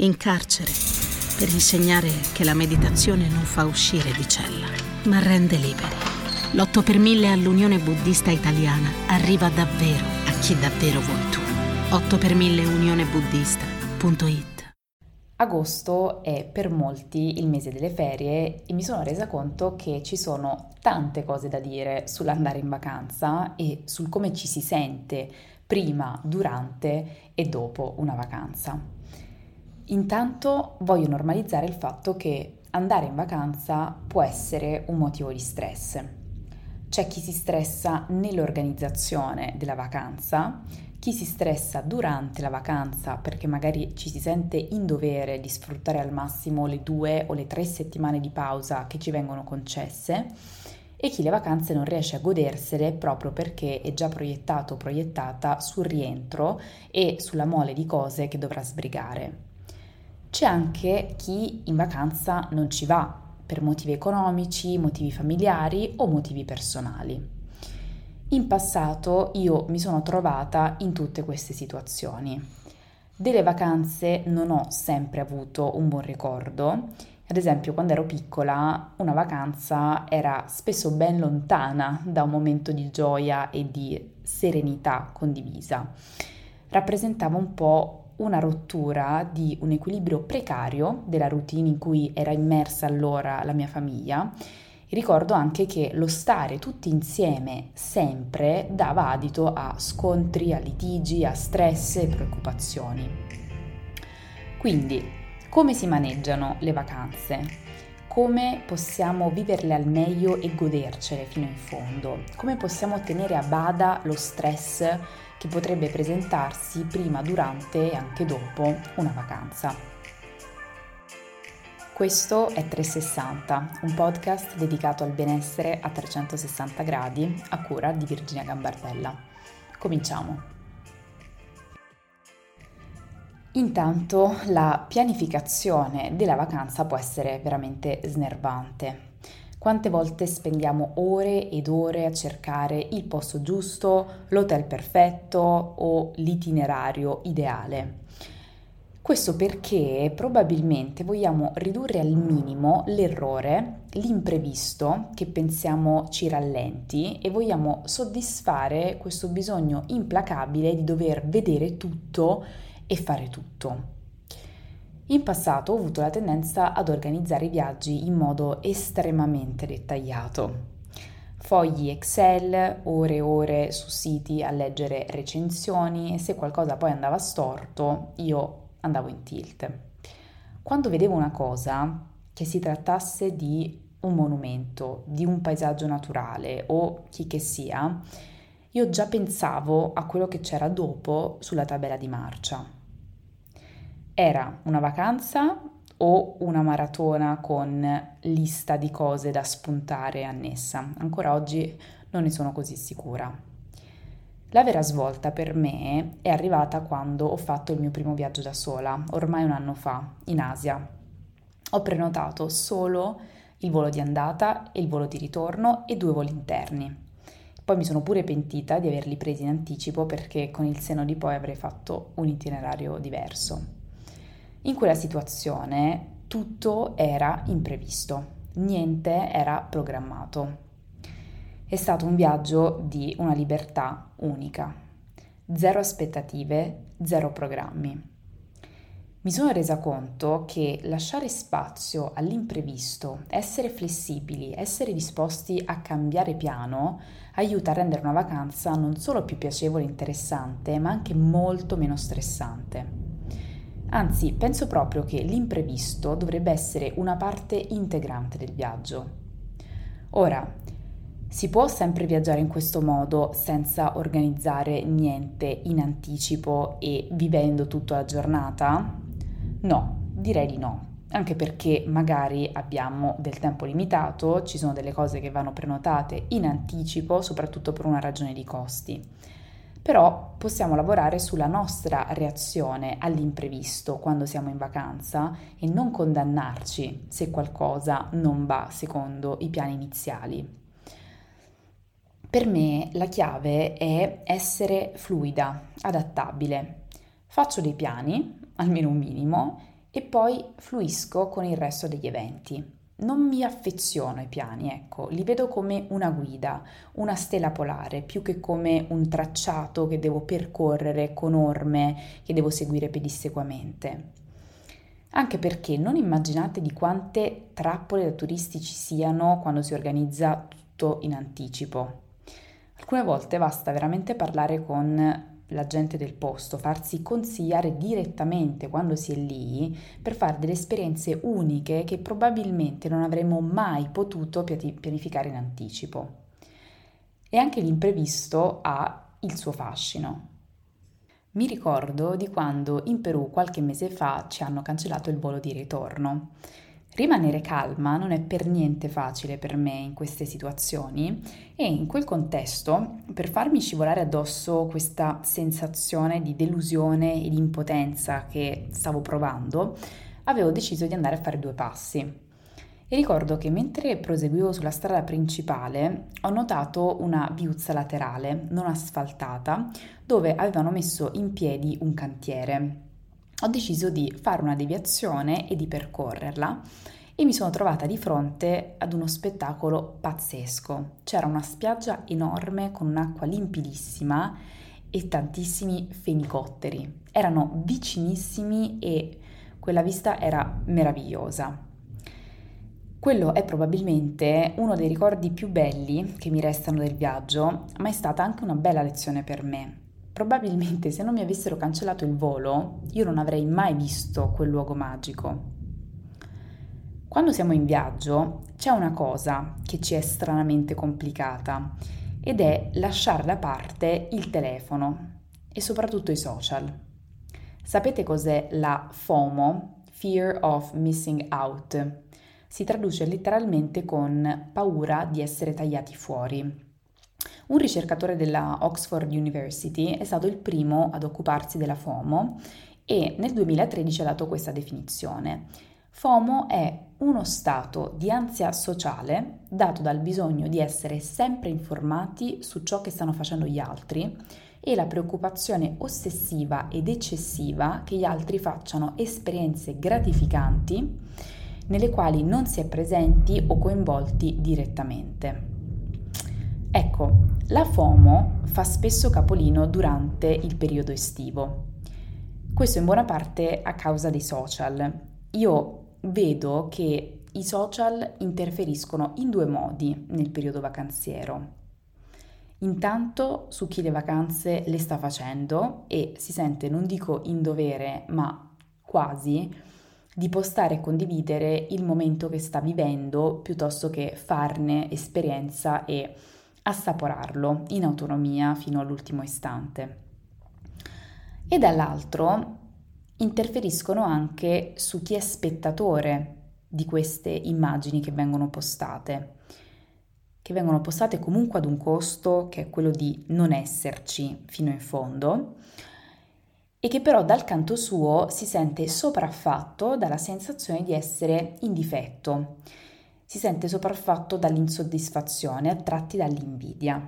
in carcere, per insegnare che la meditazione non fa uscire di cella, ma rende liberi. L'8 per 1000 all'Unione Buddista Italiana arriva davvero a chi davvero vuoi tu. 8 per 1000 unionebuddista.it Agosto è per molti il mese delle ferie e mi sono resa conto che ci sono tante cose da dire sull'andare in vacanza e sul come ci si sente prima, durante e dopo una vacanza. Intanto voglio normalizzare il fatto che andare in vacanza può essere un motivo di stress. C'è chi si stressa nell'organizzazione della vacanza, chi si stressa durante la vacanza perché magari ci si sente in dovere di sfruttare al massimo le due o le tre settimane di pausa che ci vengono concesse e chi le vacanze non riesce a godersele proprio perché è già proiettato o proiettata sul rientro e sulla mole di cose che dovrà sbrigare. C'è anche chi in vacanza non ci va per motivi economici, motivi familiari o motivi personali. In passato io mi sono trovata in tutte queste situazioni. Delle vacanze non ho sempre avuto un buon ricordo. Ad esempio, quando ero piccola, una vacanza era spesso ben lontana da un momento di gioia e di serenità condivisa. Rappresentava un po' una rottura di un equilibrio precario della routine in cui era immersa allora la mia famiglia. Ricordo anche che lo stare tutti insieme sempre dava adito a scontri, a litigi, a stress e preoccupazioni. Quindi, come si maneggiano le vacanze? come possiamo viverle al meglio e godercele fino in fondo, come possiamo tenere a bada lo stress che potrebbe presentarsi prima, durante e anche dopo una vacanza. Questo è 360, un podcast dedicato al benessere a 360 gradi a cura di Virginia Gambardella. Cominciamo! Intanto la pianificazione della vacanza può essere veramente snervante. Quante volte spendiamo ore ed ore a cercare il posto giusto, l'hotel perfetto o l'itinerario ideale? Questo perché probabilmente vogliamo ridurre al minimo l'errore, l'imprevisto che pensiamo ci rallenti e vogliamo soddisfare questo bisogno implacabile di dover vedere tutto e fare tutto. In passato ho avuto la tendenza ad organizzare i viaggi in modo estremamente dettagliato. Fogli Excel, ore e ore su siti a leggere recensioni e se qualcosa poi andava storto io andavo in tilt. Quando vedevo una cosa, che si trattasse di un monumento, di un paesaggio naturale o chi che sia, io già pensavo a quello che c'era dopo sulla tabella di marcia. Era una vacanza o una maratona con lista di cose da spuntare annessa? Ancora oggi non ne sono così sicura. La vera svolta per me è arrivata quando ho fatto il mio primo viaggio da sola, ormai un anno fa, in Asia. Ho prenotato solo il volo di andata e il volo di ritorno e due voli interni. Poi mi sono pure pentita di averli presi in anticipo perché con il seno di poi avrei fatto un itinerario diverso. In quella situazione tutto era imprevisto, niente era programmato. È stato un viaggio di una libertà unica, zero aspettative, zero programmi. Mi sono resa conto che lasciare spazio all'imprevisto, essere flessibili, essere disposti a cambiare piano, aiuta a rendere una vacanza non solo più piacevole e interessante, ma anche molto meno stressante. Anzi, penso proprio che l'imprevisto dovrebbe essere una parte integrante del viaggio. Ora, si può sempre viaggiare in questo modo senza organizzare niente in anticipo e vivendo tutto la giornata? No, direi di no, anche perché magari abbiamo del tempo limitato, ci sono delle cose che vanno prenotate in anticipo, soprattutto per una ragione di costi però possiamo lavorare sulla nostra reazione all'imprevisto quando siamo in vacanza e non condannarci se qualcosa non va secondo i piani iniziali. Per me la chiave è essere fluida, adattabile. Faccio dei piani, almeno un minimo, e poi fluisco con il resto degli eventi. Non mi affeziono ai piani, ecco, li vedo come una guida, una stella polare, più che come un tracciato che devo percorrere con orme che devo seguire pedissequamente. Anche perché non immaginate di quante trappole da turisti ci siano quando si organizza tutto in anticipo. Alcune volte basta veramente parlare con la gente del posto, farsi consigliare direttamente quando si è lì per fare delle esperienze uniche che probabilmente non avremmo mai potuto pianificare in anticipo. E anche l'imprevisto ha il suo fascino. Mi ricordo di quando in Perù qualche mese fa ci hanno cancellato il volo di ritorno. Rimanere calma non è per niente facile per me in queste situazioni e in quel contesto, per farmi scivolare addosso questa sensazione di delusione e di impotenza che stavo provando, avevo deciso di andare a fare due passi. E ricordo che mentre proseguivo sulla strada principale ho notato una viuzza laterale non asfaltata dove avevano messo in piedi un cantiere ho deciso di fare una deviazione e di percorrerla e mi sono trovata di fronte ad uno spettacolo pazzesco. C'era una spiaggia enorme con un'acqua limpidissima e tantissimi fenicotteri. Erano vicinissimi e quella vista era meravigliosa. Quello è probabilmente uno dei ricordi più belli che mi restano del viaggio, ma è stata anche una bella lezione per me, Probabilmente se non mi avessero cancellato il volo, io non avrei mai visto quel luogo magico. Quando siamo in viaggio c'è una cosa che ci è stranamente complicata ed è lasciare da parte il telefono e soprattutto i social. Sapete cos'è la FOMO? Fear of Missing Out. Si traduce letteralmente con paura di essere tagliati fuori. Un ricercatore della Oxford University è stato il primo ad occuparsi della FOMO e nel 2013 ha dato questa definizione. FOMO è uno stato di ansia sociale dato dal bisogno di essere sempre informati su ciò che stanno facendo gli altri e la preoccupazione ossessiva ed eccessiva che gli altri facciano esperienze gratificanti nelle quali non si è presenti o coinvolti direttamente. Ecco, la FOMO fa spesso capolino durante il periodo estivo. Questo in buona parte a causa dei social. Io vedo che i social interferiscono in due modi nel periodo vacanziero. Intanto su chi le vacanze le sta facendo e si sente, non dico in dovere, ma quasi, di postare e condividere il momento che sta vivendo piuttosto che farne esperienza e assaporarlo in autonomia fino all'ultimo istante. E dall'altro interferiscono anche su chi è spettatore di queste immagini che vengono postate, che vengono postate comunque ad un costo che è quello di non esserci fino in fondo e che però dal canto suo si sente sopraffatto dalla sensazione di essere in difetto si sente sopraffatto dall'insoddisfazione, attratti dall'invidia.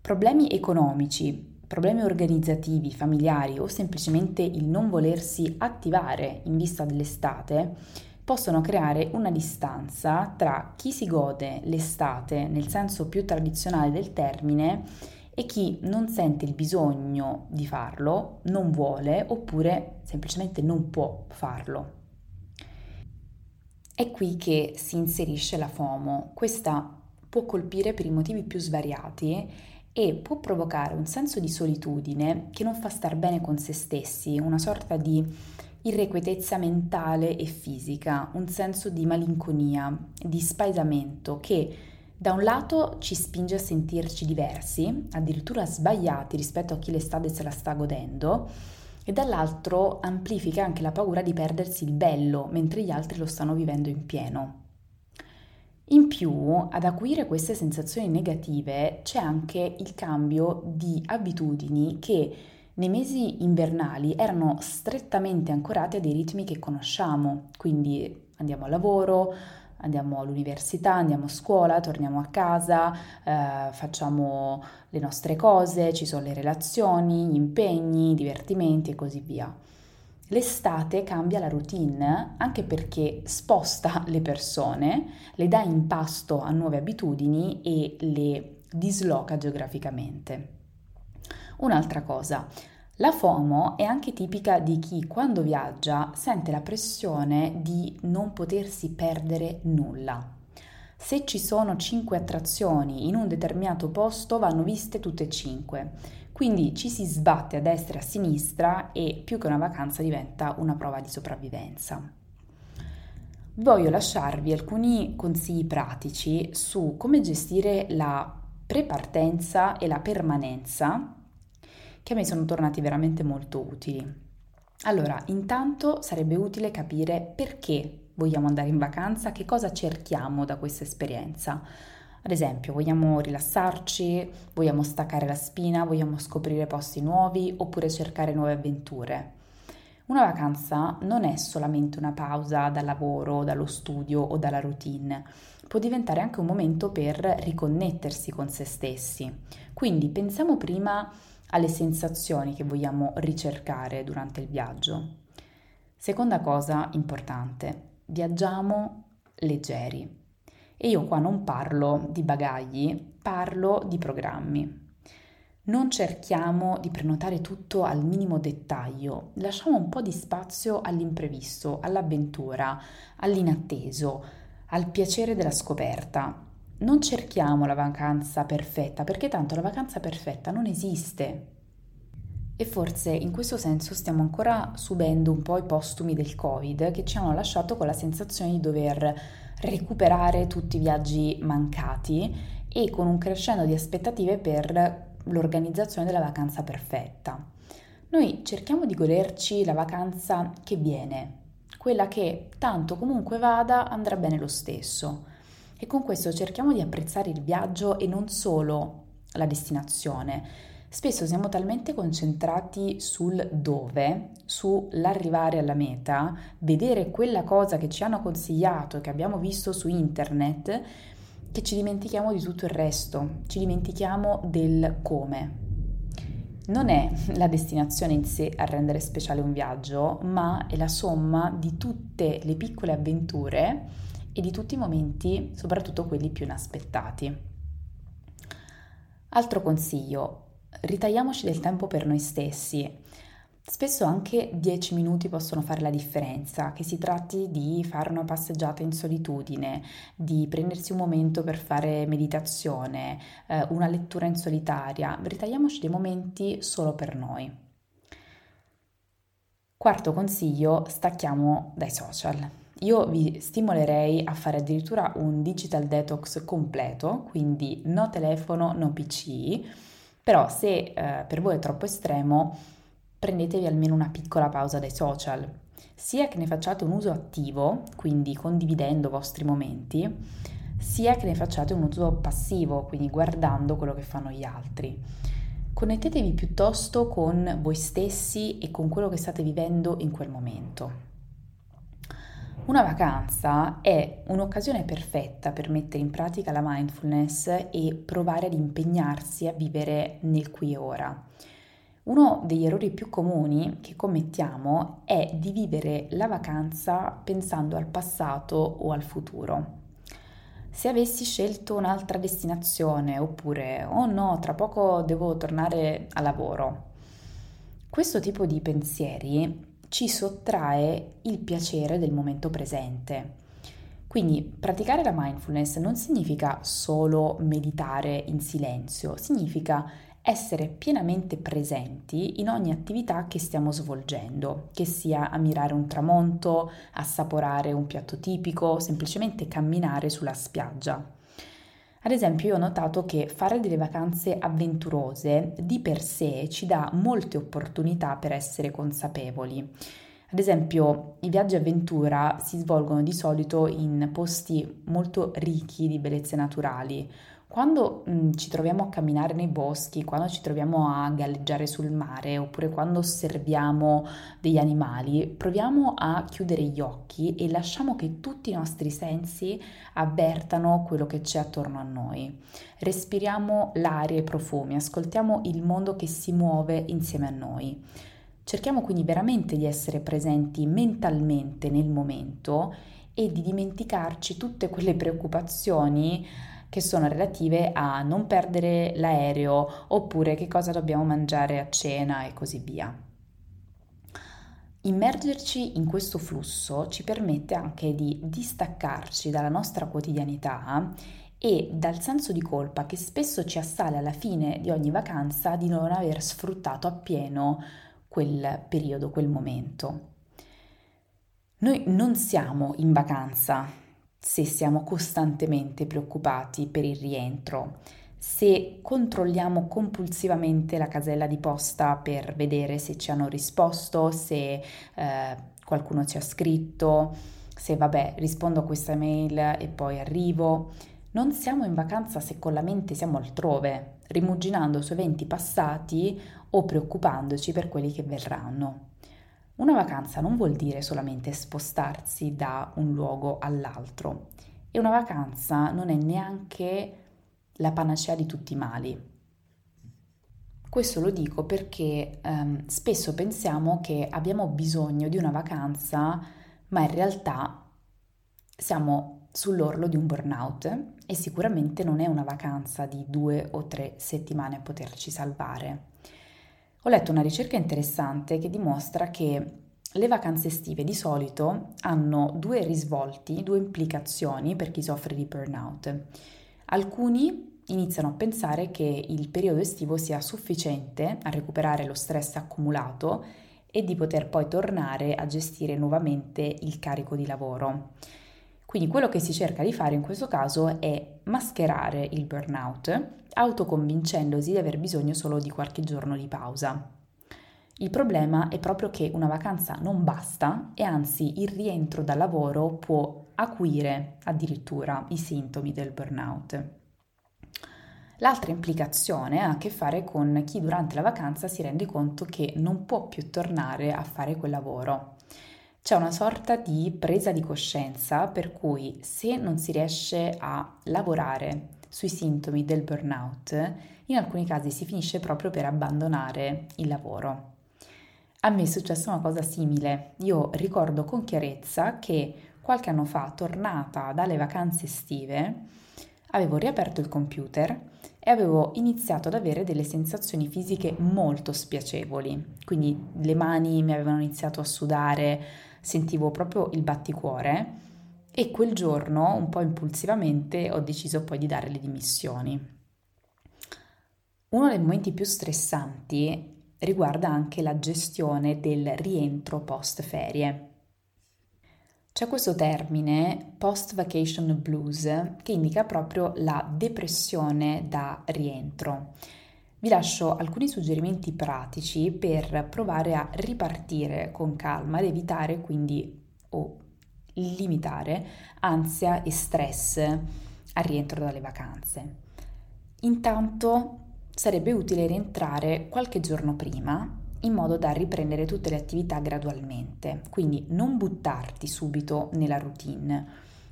Problemi economici, problemi organizzativi, familiari o semplicemente il non volersi attivare in vista dell'estate possono creare una distanza tra chi si gode l'estate nel senso più tradizionale del termine e chi non sente il bisogno di farlo, non vuole oppure semplicemente non può farlo. È qui che si inserisce la FOMO. Questa può colpire per i motivi più svariati e può provocare un senso di solitudine che non fa star bene con se stessi, una sorta di irrequietezza mentale e fisica, un senso di malinconia, di spaesamento che da un lato ci spinge a sentirci diversi, addirittura sbagliati rispetto a chi l'estate se la sta godendo, e dall'altro amplifica anche la paura di perdersi il bello mentre gli altri lo stanno vivendo in pieno. In più, ad acuire queste sensazioni negative c'è anche il cambio di abitudini che nei mesi invernali erano strettamente ancorate a dei ritmi che conosciamo, quindi andiamo al lavoro, andiamo all'università, andiamo a scuola, torniamo a casa, eh, facciamo le nostre cose, ci sono le relazioni, gli impegni, i divertimenti e così via. L'estate cambia la routine anche perché sposta le persone, le dà in pasto a nuove abitudini e le disloca geograficamente. Un'altra cosa, la FOMO è anche tipica di chi quando viaggia sente la pressione di non potersi perdere nulla. Se ci sono cinque attrazioni in un determinato posto vanno viste tutte e cinque. Quindi ci si sbatte a destra e a sinistra e più che una vacanza diventa una prova di sopravvivenza. Voglio lasciarvi alcuni consigli pratici su come gestire la prepartenza e la permanenza che a me sono tornati veramente molto utili. Allora, intanto sarebbe utile capire perché vogliamo andare in vacanza, che cosa cerchiamo da questa esperienza. Ad esempio, vogliamo rilassarci, vogliamo staccare la spina, vogliamo scoprire posti nuovi oppure cercare nuove avventure. Una vacanza non è solamente una pausa dal lavoro, dallo studio o dalla routine, può diventare anche un momento per riconnettersi con se stessi. Quindi pensiamo prima alle sensazioni che vogliamo ricercare durante il viaggio. Seconda cosa importante, viaggiamo leggeri. E io qua non parlo di bagagli, parlo di programmi. Non cerchiamo di prenotare tutto al minimo dettaglio, lasciamo un po' di spazio all'imprevisto, all'avventura, all'inatteso, al piacere della scoperta. Non cerchiamo la vacanza perfetta, perché tanto la vacanza perfetta non esiste. E forse in questo senso stiamo ancora subendo un po' i postumi del Covid che ci hanno lasciato con la sensazione di dover recuperare tutti i viaggi mancati e con un crescendo di aspettative per l'organizzazione della vacanza perfetta. Noi cerchiamo di goderci la vacanza che viene, quella che tanto comunque vada andrà bene lo stesso. E con questo cerchiamo di apprezzare il viaggio e non solo la destinazione. Spesso siamo talmente concentrati sul dove, sull'arrivare alla meta, vedere quella cosa che ci hanno consigliato, che abbiamo visto su internet, che ci dimentichiamo di tutto il resto, ci dimentichiamo del come. Non è la destinazione in sé a rendere speciale un viaggio, ma è la somma di tutte le piccole avventure e di tutti i momenti, soprattutto quelli più inaspettati. Altro consiglio, ritagliamoci del tempo per noi stessi. Spesso anche 10 minuti possono fare la differenza, che si tratti di fare una passeggiata in solitudine, di prendersi un momento per fare meditazione, eh, una lettura in solitaria, ritagliamoci dei momenti solo per noi. Quarto consiglio, stacchiamo dai social. Io vi stimolerei a fare addirittura un digital detox completo, quindi no telefono, no PC, però se eh, per voi è troppo estremo, prendetevi almeno una piccola pausa dai social, sia che ne facciate un uso attivo, quindi condividendo i vostri momenti, sia che ne facciate un uso passivo, quindi guardando quello che fanno gli altri. Connettetevi piuttosto con voi stessi e con quello che state vivendo in quel momento. Una vacanza è un'occasione perfetta per mettere in pratica la mindfulness e provare ad impegnarsi a vivere nel qui e ora. Uno degli errori più comuni che commettiamo è di vivere la vacanza pensando al passato o al futuro. Se avessi scelto un'altra destinazione oppure oh no, tra poco devo tornare a lavoro. Questo tipo di pensieri ci sottrae il piacere del momento presente. Quindi praticare la mindfulness non significa solo meditare in silenzio, significa essere pienamente presenti in ogni attività che stiamo svolgendo, che sia ammirare un tramonto, assaporare un piatto tipico, semplicemente camminare sulla spiaggia. Ad esempio, io ho notato che fare delle vacanze avventurose di per sé ci dà molte opportunità per essere consapevoli. Ad esempio, i viaggi avventura si svolgono di solito in posti molto ricchi di bellezze naturali, quando mh, mm, ci troviamo a camminare nei boschi, quando ci troviamo a galleggiare sul mare oppure quando osserviamo degli animali, proviamo a chiudere gli occhi e lasciamo che tutti i nostri sensi avvertano quello che c'è attorno a noi. Respiriamo l'aria e i profumi, ascoltiamo il mondo che si muove insieme a noi. Cerchiamo quindi veramente di essere presenti mentalmente nel momento e di dimenticarci tutte quelle preoccupazioni che sono relative a non perdere l'aereo oppure che cosa dobbiamo mangiare a cena e così via. Immergerci in questo flusso ci permette anche di distaccarci dalla nostra quotidianità e dal senso di colpa che spesso ci assale alla fine di ogni vacanza di non aver sfruttato appieno quel periodo, quel momento. Noi non siamo in vacanza se siamo costantemente preoccupati per il rientro, se controlliamo compulsivamente la casella di posta per vedere se ci hanno risposto, se eh, qualcuno ci ha scritto, se vabbè rispondo a questa mail e poi arrivo. Non siamo in vacanza se con la mente siamo altrove, rimuginando su eventi passati o preoccupandoci per quelli che verranno. Una vacanza non vuol dire solamente spostarsi da un luogo all'altro e una vacanza non è neanche la panacea di tutti i mali. Questo lo dico perché ehm, spesso pensiamo che abbiamo bisogno di una vacanza, ma in realtà siamo sull'orlo di un burnout e sicuramente non è una vacanza di due o tre settimane a poterci salvare. Ho letto una ricerca interessante che dimostra che le vacanze estive di solito hanno due risvolti, due implicazioni per chi soffre di burnout. Alcuni iniziano a pensare che il periodo estivo sia sufficiente a recuperare lo stress accumulato e di poter poi tornare a gestire nuovamente il carico di lavoro. Quindi quello che si cerca di fare in questo caso è mascherare il burnout, autoconvincendosi di aver bisogno solo di qualche giorno di pausa. Il problema è proprio che una vacanza non basta e anzi il rientro dal lavoro può acuire addirittura i sintomi del burnout. L'altra implicazione ha a che fare con chi durante la vacanza si rende conto che non può più tornare a fare quel lavoro. C'è una sorta di presa di coscienza per cui se non si riesce a lavorare sui sintomi del burnout, in alcuni casi si finisce proprio per abbandonare il lavoro. A me è successa una cosa simile. Io ricordo con chiarezza che qualche anno fa, tornata dalle vacanze estive, avevo riaperto il computer e avevo iniziato ad avere delle sensazioni fisiche molto spiacevoli. Quindi le mani mi avevano iniziato a sudare, sentivo proprio il batticuore e quel giorno, un po' impulsivamente, ho deciso poi di dare le dimissioni. Uno dei momenti più stressanti riguarda anche la gestione del rientro post ferie. C'è questo termine post vacation blues che indica proprio la depressione da rientro. Vi lascio alcuni suggerimenti pratici per provare a ripartire con calma ed evitare quindi o limitare ansia e stress al rientro dalle vacanze. Intanto sarebbe utile rientrare qualche giorno prima in modo da riprendere tutte le attività gradualmente. Quindi non buttarti subito nella routine.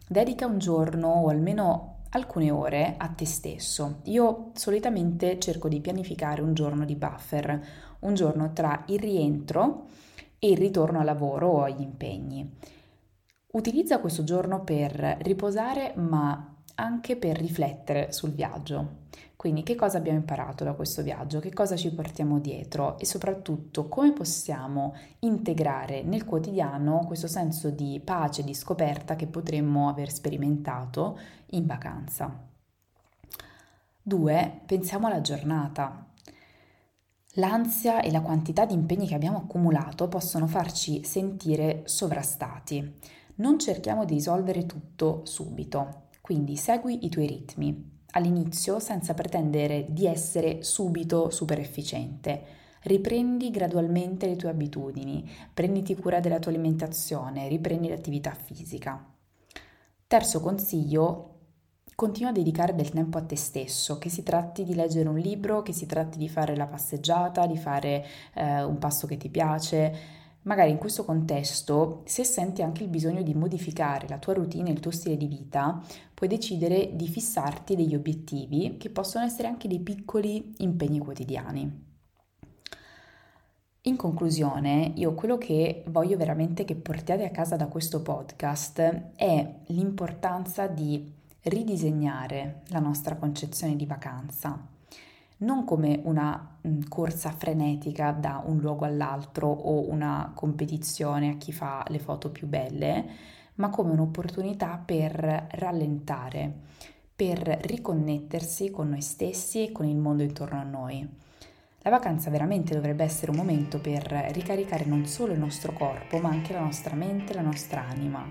Dedica un giorno o almeno alcune ore a te stesso. Io solitamente cerco di pianificare un giorno di buffer, un giorno tra il rientro e il ritorno al lavoro o agli impegni. Utilizza questo giorno per riposare ma anche per riflettere sul viaggio. Quindi che cosa abbiamo imparato da questo viaggio, che cosa ci portiamo dietro e soprattutto come possiamo integrare nel quotidiano questo senso di pace, di scoperta che potremmo aver sperimentato in vacanza. 2. Pensiamo alla giornata. L'ansia e la quantità di impegni che abbiamo accumulato possono farci sentire sovrastati. Non cerchiamo di risolvere tutto subito, quindi segui i tuoi ritmi. All'inizio senza pretendere di essere subito super efficiente. Riprendi gradualmente le tue abitudini, prenditi cura della tua alimentazione, riprendi l'attività fisica. Terzo consiglio, continua a dedicare del tempo a te stesso, che si tratti di leggere un libro, che si tratti di fare la passeggiata, di fare eh, un passo che ti piace, Magari in questo contesto, se senti anche il bisogno di modificare la tua routine e il tuo stile di vita, puoi decidere di fissarti degli obiettivi che possono essere anche dei piccoli impegni quotidiani. In conclusione, io quello che voglio veramente che portiate a casa da questo podcast è l'importanza di ridisegnare la nostra concezione di vacanza, non come una mm, corsa frenetica da un luogo all'altro o una competizione a chi fa le foto più belle, ma come un'opportunità per rallentare, per riconnettersi con noi stessi e con il mondo intorno a noi. La vacanza veramente dovrebbe essere un momento per ricaricare non solo il nostro corpo, ma anche la nostra mente, la nostra anima.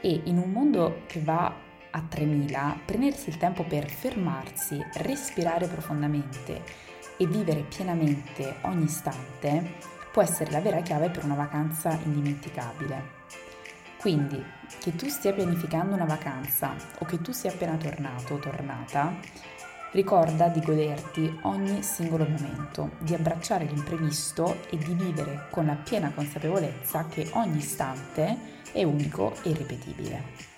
E in un mondo che va a 3000, prendersi il tempo per fermarsi, respirare profondamente e vivere pienamente ogni istante può essere la vera chiave per una vacanza indimenticabile. Quindi, che tu stia pianificando una vacanza o che tu sia appena tornato o tornata, Ricorda di goderti ogni singolo momento, di abbracciare l'imprevisto e di vivere con la piena consapevolezza che ogni istante è unico e irripetibile.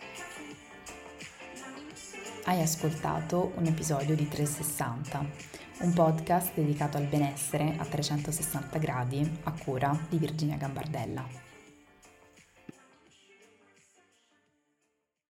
Hai ascoltato un episodio di 360, un podcast dedicato al benessere a 360 gradi a cura di Virginia Gambardella.